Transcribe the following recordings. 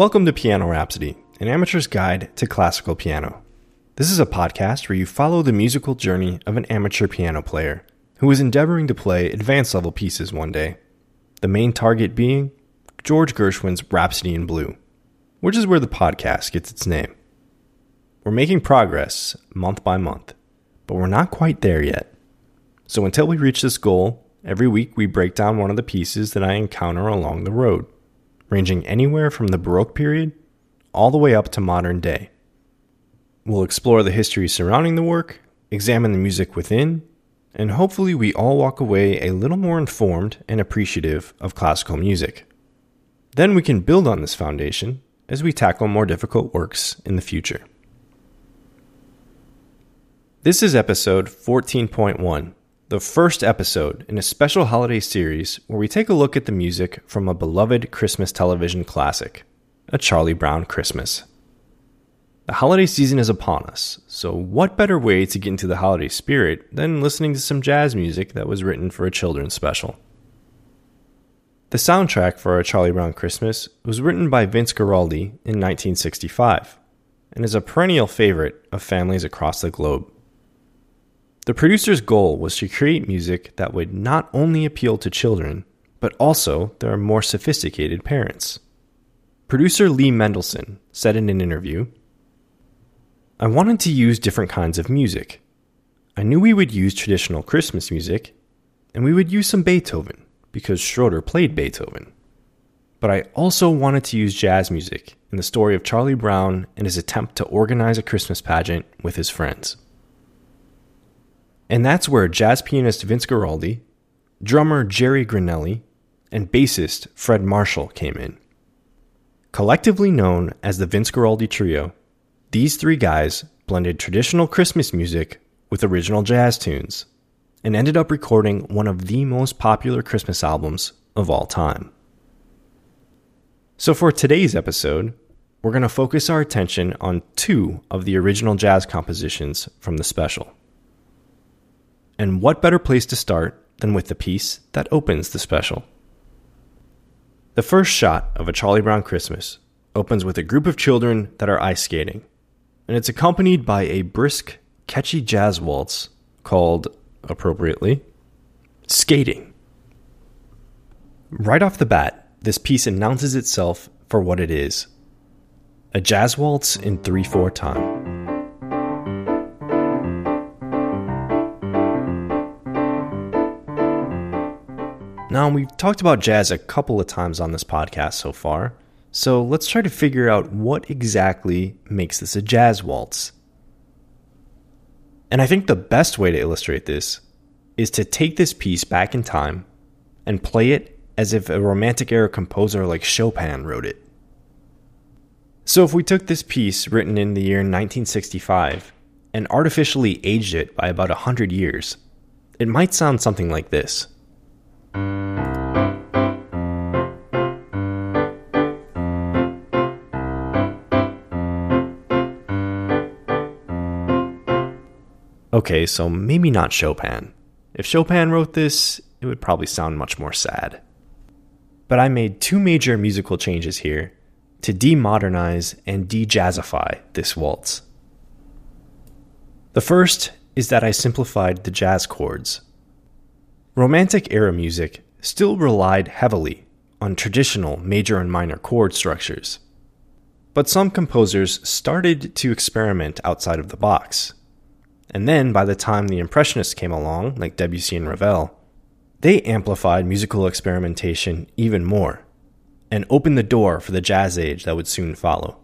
Welcome to Piano Rhapsody, an amateur's guide to classical piano. This is a podcast where you follow the musical journey of an amateur piano player who is endeavoring to play advanced level pieces one day. The main target being George Gershwin's Rhapsody in Blue, which is where the podcast gets its name. We're making progress month by month, but we're not quite there yet. So until we reach this goal, every week we break down one of the pieces that I encounter along the road ranging anywhere from the Baroque period all the way up to modern day. We'll explore the history surrounding the work, examine the music within, and hopefully we all walk away a little more informed and appreciative of classical music. Then we can build on this foundation as we tackle more difficult works in the future. This is episode 14.1 the first episode in a special holiday series where we take a look at the music from a beloved Christmas television classic, A Charlie Brown Christmas. The holiday season is upon us, so what better way to get into the holiday spirit than listening to some jazz music that was written for a children's special? The soundtrack for A Charlie Brown Christmas was written by Vince Guaraldi in 1965 and is a perennial favorite of families across the globe. The producer's goal was to create music that would not only appeal to children, but also their more sophisticated parents. Producer Lee Mendelson said in an interview I wanted to use different kinds of music. I knew we would use traditional Christmas music, and we would use some Beethoven, because Schroeder played Beethoven. But I also wanted to use jazz music in the story of Charlie Brown and his attempt to organize a Christmas pageant with his friends. And that's where jazz pianist Vince Guaraldi, drummer Jerry Granelli, and bassist Fred Marshall came in. Collectively known as the Vince Guaraldi Trio, these three guys blended traditional Christmas music with original jazz tunes and ended up recording one of the most popular Christmas albums of all time. So, for today's episode, we're going to focus our attention on two of the original jazz compositions from the special. And what better place to start than with the piece that opens the special? The first shot of A Charlie Brown Christmas opens with a group of children that are ice skating, and it's accompanied by a brisk, catchy jazz waltz called, appropriately, Skating. Right off the bat, this piece announces itself for what it is a jazz waltz in 3 4 time. Now, we've talked about jazz a couple of times on this podcast so far, so let's try to figure out what exactly makes this a jazz waltz. And I think the best way to illustrate this is to take this piece back in time and play it as if a Romantic era composer like Chopin wrote it. So, if we took this piece written in the year 1965 and artificially aged it by about 100 years, it might sound something like this. Okay, so maybe not Chopin. If Chopin wrote this, it would probably sound much more sad. But I made two major musical changes here to demodernize and de-jazzify this waltz. The first is that I simplified the jazz chords. Romantic era music still relied heavily on traditional major and minor chord structures. But some composers started to experiment outside of the box. And then, by the time the Impressionists came along, like Debussy and Ravel, they amplified musical experimentation even more and opened the door for the jazz age that would soon follow.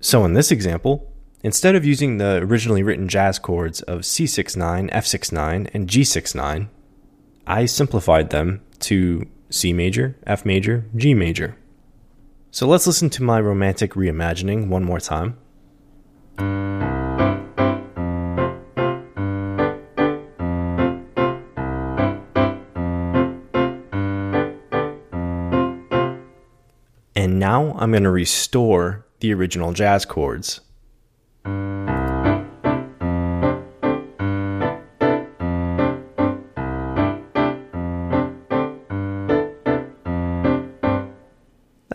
So, in this example, instead of using the originally written jazz chords of C69, F69, and G69, I simplified them to C major, F major, G major. So let's listen to my romantic reimagining one more time. And now I'm going to restore the original jazz chords.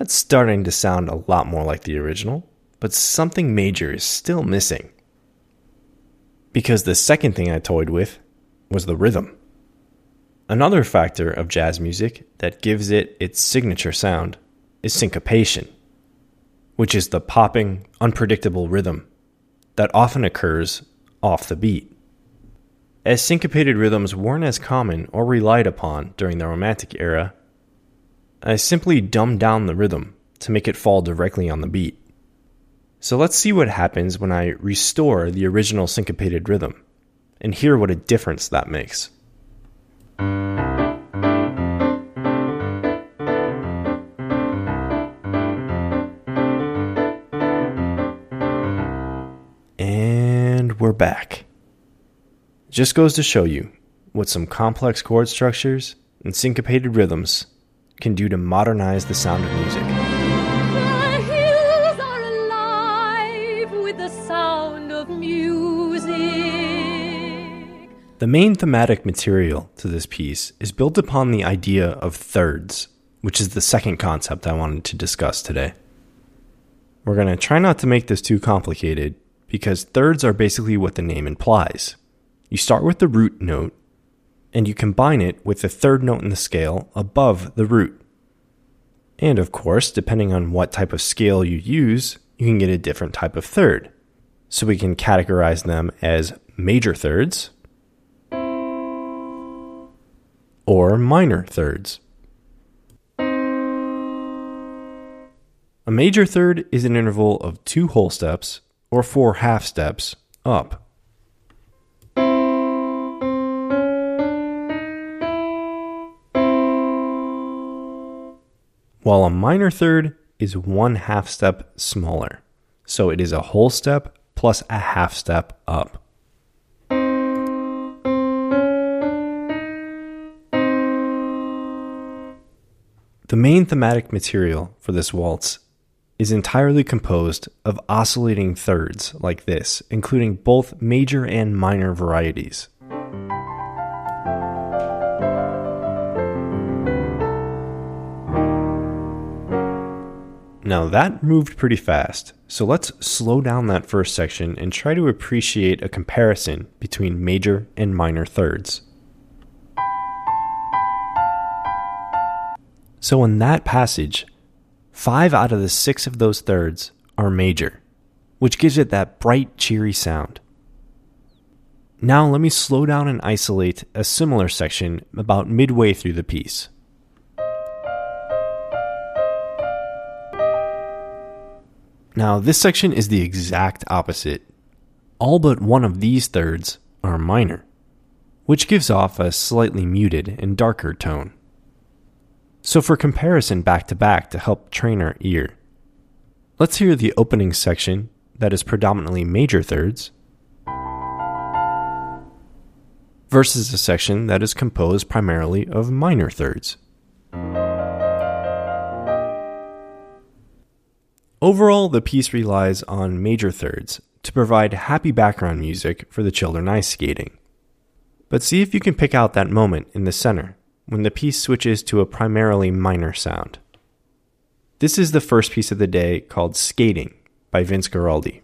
That's starting to sound a lot more like the original, but something major is still missing. Because the second thing I toyed with was the rhythm. Another factor of jazz music that gives it its signature sound is syncopation, which is the popping, unpredictable rhythm that often occurs off the beat. As syncopated rhythms weren't as common or relied upon during the Romantic era, I simply dumbed down the rhythm to make it fall directly on the beat. So let's see what happens when I restore the original syncopated rhythm and hear what a difference that makes. And we're back. Just goes to show you what some complex chord structures and syncopated rhythms can do to modernize the sound of music. The hills are alive with the sound of music. The main thematic material to this piece is built upon the idea of thirds, which is the second concept I wanted to discuss today. We're going to try not to make this too complicated because thirds are basically what the name implies. You start with the root note and you combine it with the third note in the scale above the root. And of course, depending on what type of scale you use, you can get a different type of third. So we can categorize them as major thirds or minor thirds. A major third is an interval of two whole steps or four half steps up. While a minor third is one half step smaller. So it is a whole step plus a half step up. The main thematic material for this waltz is entirely composed of oscillating thirds like this, including both major and minor varieties. Now that moved pretty fast, so let's slow down that first section and try to appreciate a comparison between major and minor thirds. So in that passage, five out of the six of those thirds are major, which gives it that bright, cheery sound. Now let me slow down and isolate a similar section about midway through the piece. Now, this section is the exact opposite. All but one of these thirds are minor, which gives off a slightly muted and darker tone. So, for comparison back to back to help train our ear, let's hear the opening section that is predominantly major thirds versus a section that is composed primarily of minor thirds. Overall, the piece relies on major thirds to provide happy background music for the children ice skating. But see if you can pick out that moment in the center when the piece switches to a primarily minor sound. This is the first piece of the day called Skating by Vince Guaraldi.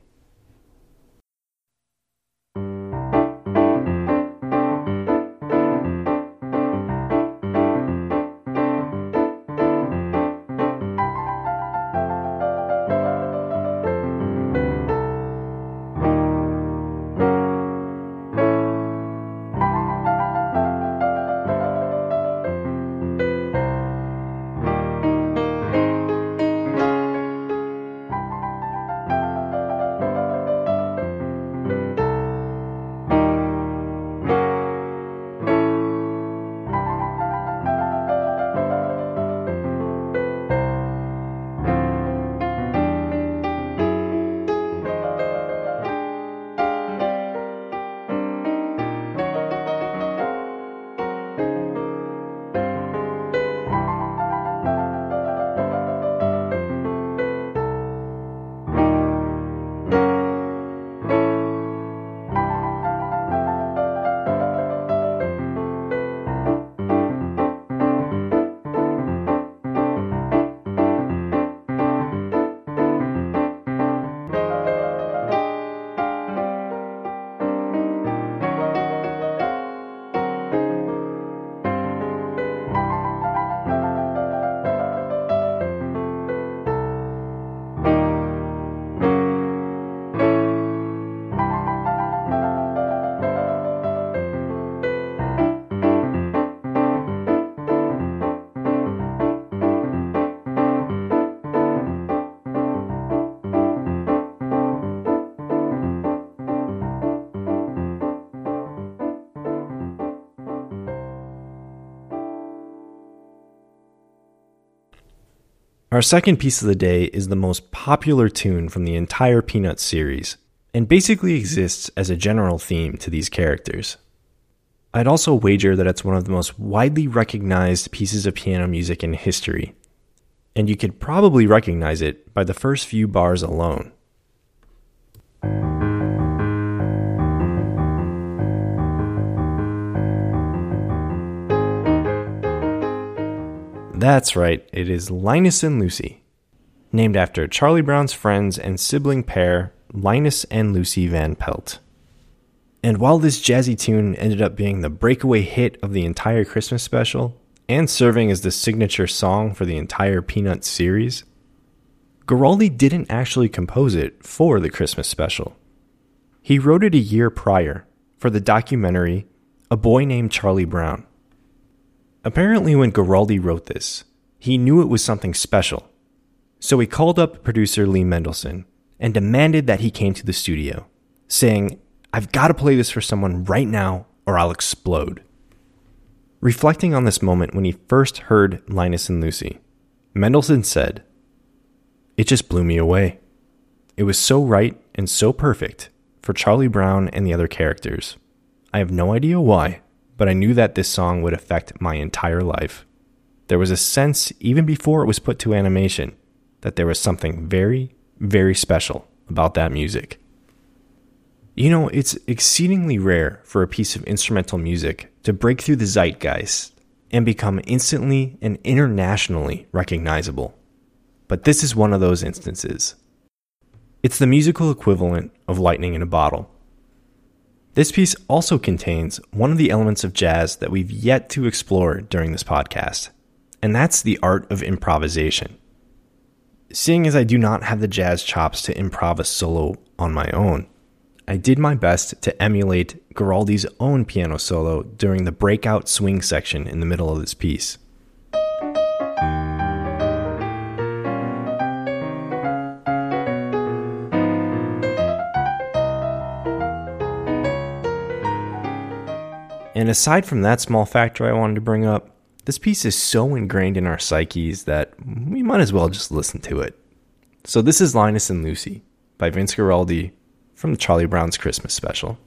Our second piece of the day is the most popular tune from the entire Peanuts series, and basically exists as a general theme to these characters. I'd also wager that it's one of the most widely recognized pieces of piano music in history, and you could probably recognize it by the first few bars alone. That's right, it is Linus and Lucy, named after Charlie Brown's friends and sibling pair, Linus and Lucy Van Pelt. And while this jazzy tune ended up being the breakaway hit of the entire Christmas special, and serving as the signature song for the entire Peanuts series, Guaraldi didn't actually compose it for the Christmas special. He wrote it a year prior for the documentary A Boy Named Charlie Brown. Apparently, when Guaraldi wrote this, he knew it was something special. So he called up producer Lee Mendelson and demanded that he came to the studio, saying, I've got to play this for someone right now or I'll explode. Reflecting on this moment when he first heard Linus and Lucy, Mendelson said, It just blew me away. It was so right and so perfect for Charlie Brown and the other characters. I have no idea why, but I knew that this song would affect my entire life. There was a sense, even before it was put to animation, that there was something very, very special about that music. You know, it's exceedingly rare for a piece of instrumental music to break through the zeitgeist and become instantly and internationally recognizable. But this is one of those instances. It's the musical equivalent of lightning in a bottle. This piece also contains one of the elements of jazz that we've yet to explore during this podcast, and that's the art of improvisation. Seeing as I do not have the jazz chops to improv a solo on my own, I did my best to emulate Guaraldi's own piano solo during the breakout swing section in the middle of this piece. And aside from that small factor I wanted to bring up, this piece is so ingrained in our psyches that we might as well just listen to it. So this is Linus and Lucy by Vince Guaraldi from the Charlie Brown's Christmas special.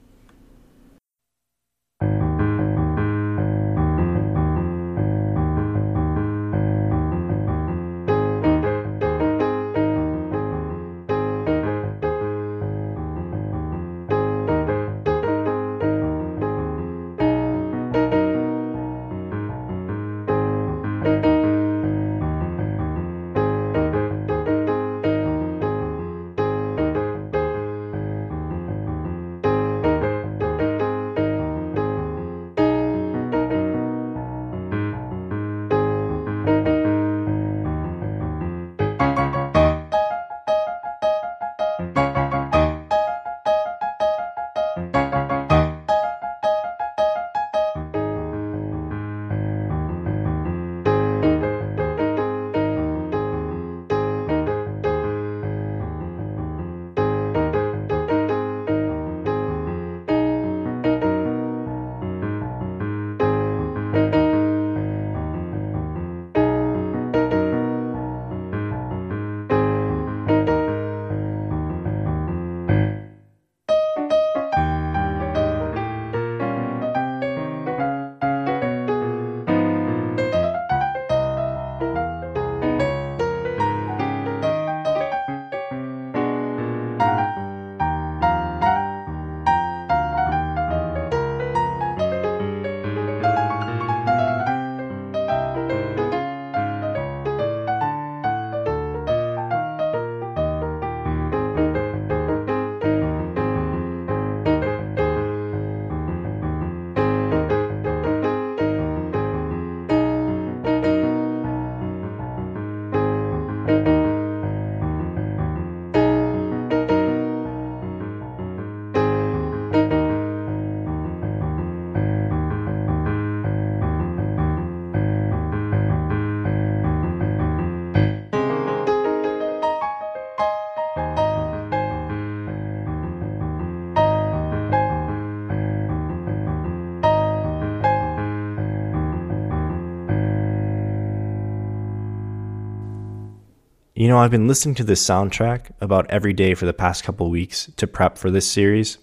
Know, I've been listening to this soundtrack about every day for the past couple weeks to prep for this series,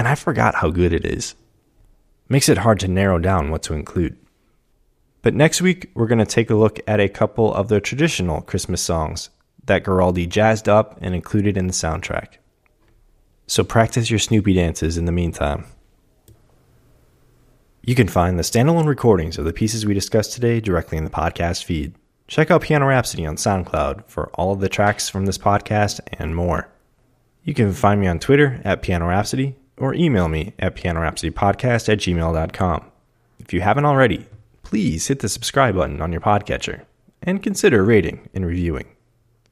and I forgot how good it is. Makes it hard to narrow down what to include. But next week, we're going to take a look at a couple of the traditional Christmas songs that Guaraldi jazzed up and included in the soundtrack. So practice your Snoopy dances in the meantime. You can find the standalone recordings of the pieces we discussed today directly in the podcast feed. Check out Piano Rhapsody on SoundCloud for all of the tracks from this podcast and more. You can find me on Twitter at Piano Rhapsody or email me at pianorhapsodypodcast at gmail.com. If you haven't already, please hit the subscribe button on your podcatcher and consider rating and reviewing.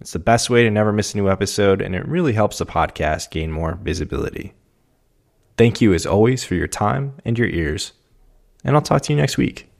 It's the best way to never miss a new episode, and it really helps the podcast gain more visibility. Thank you, as always, for your time and your ears, and I'll talk to you next week.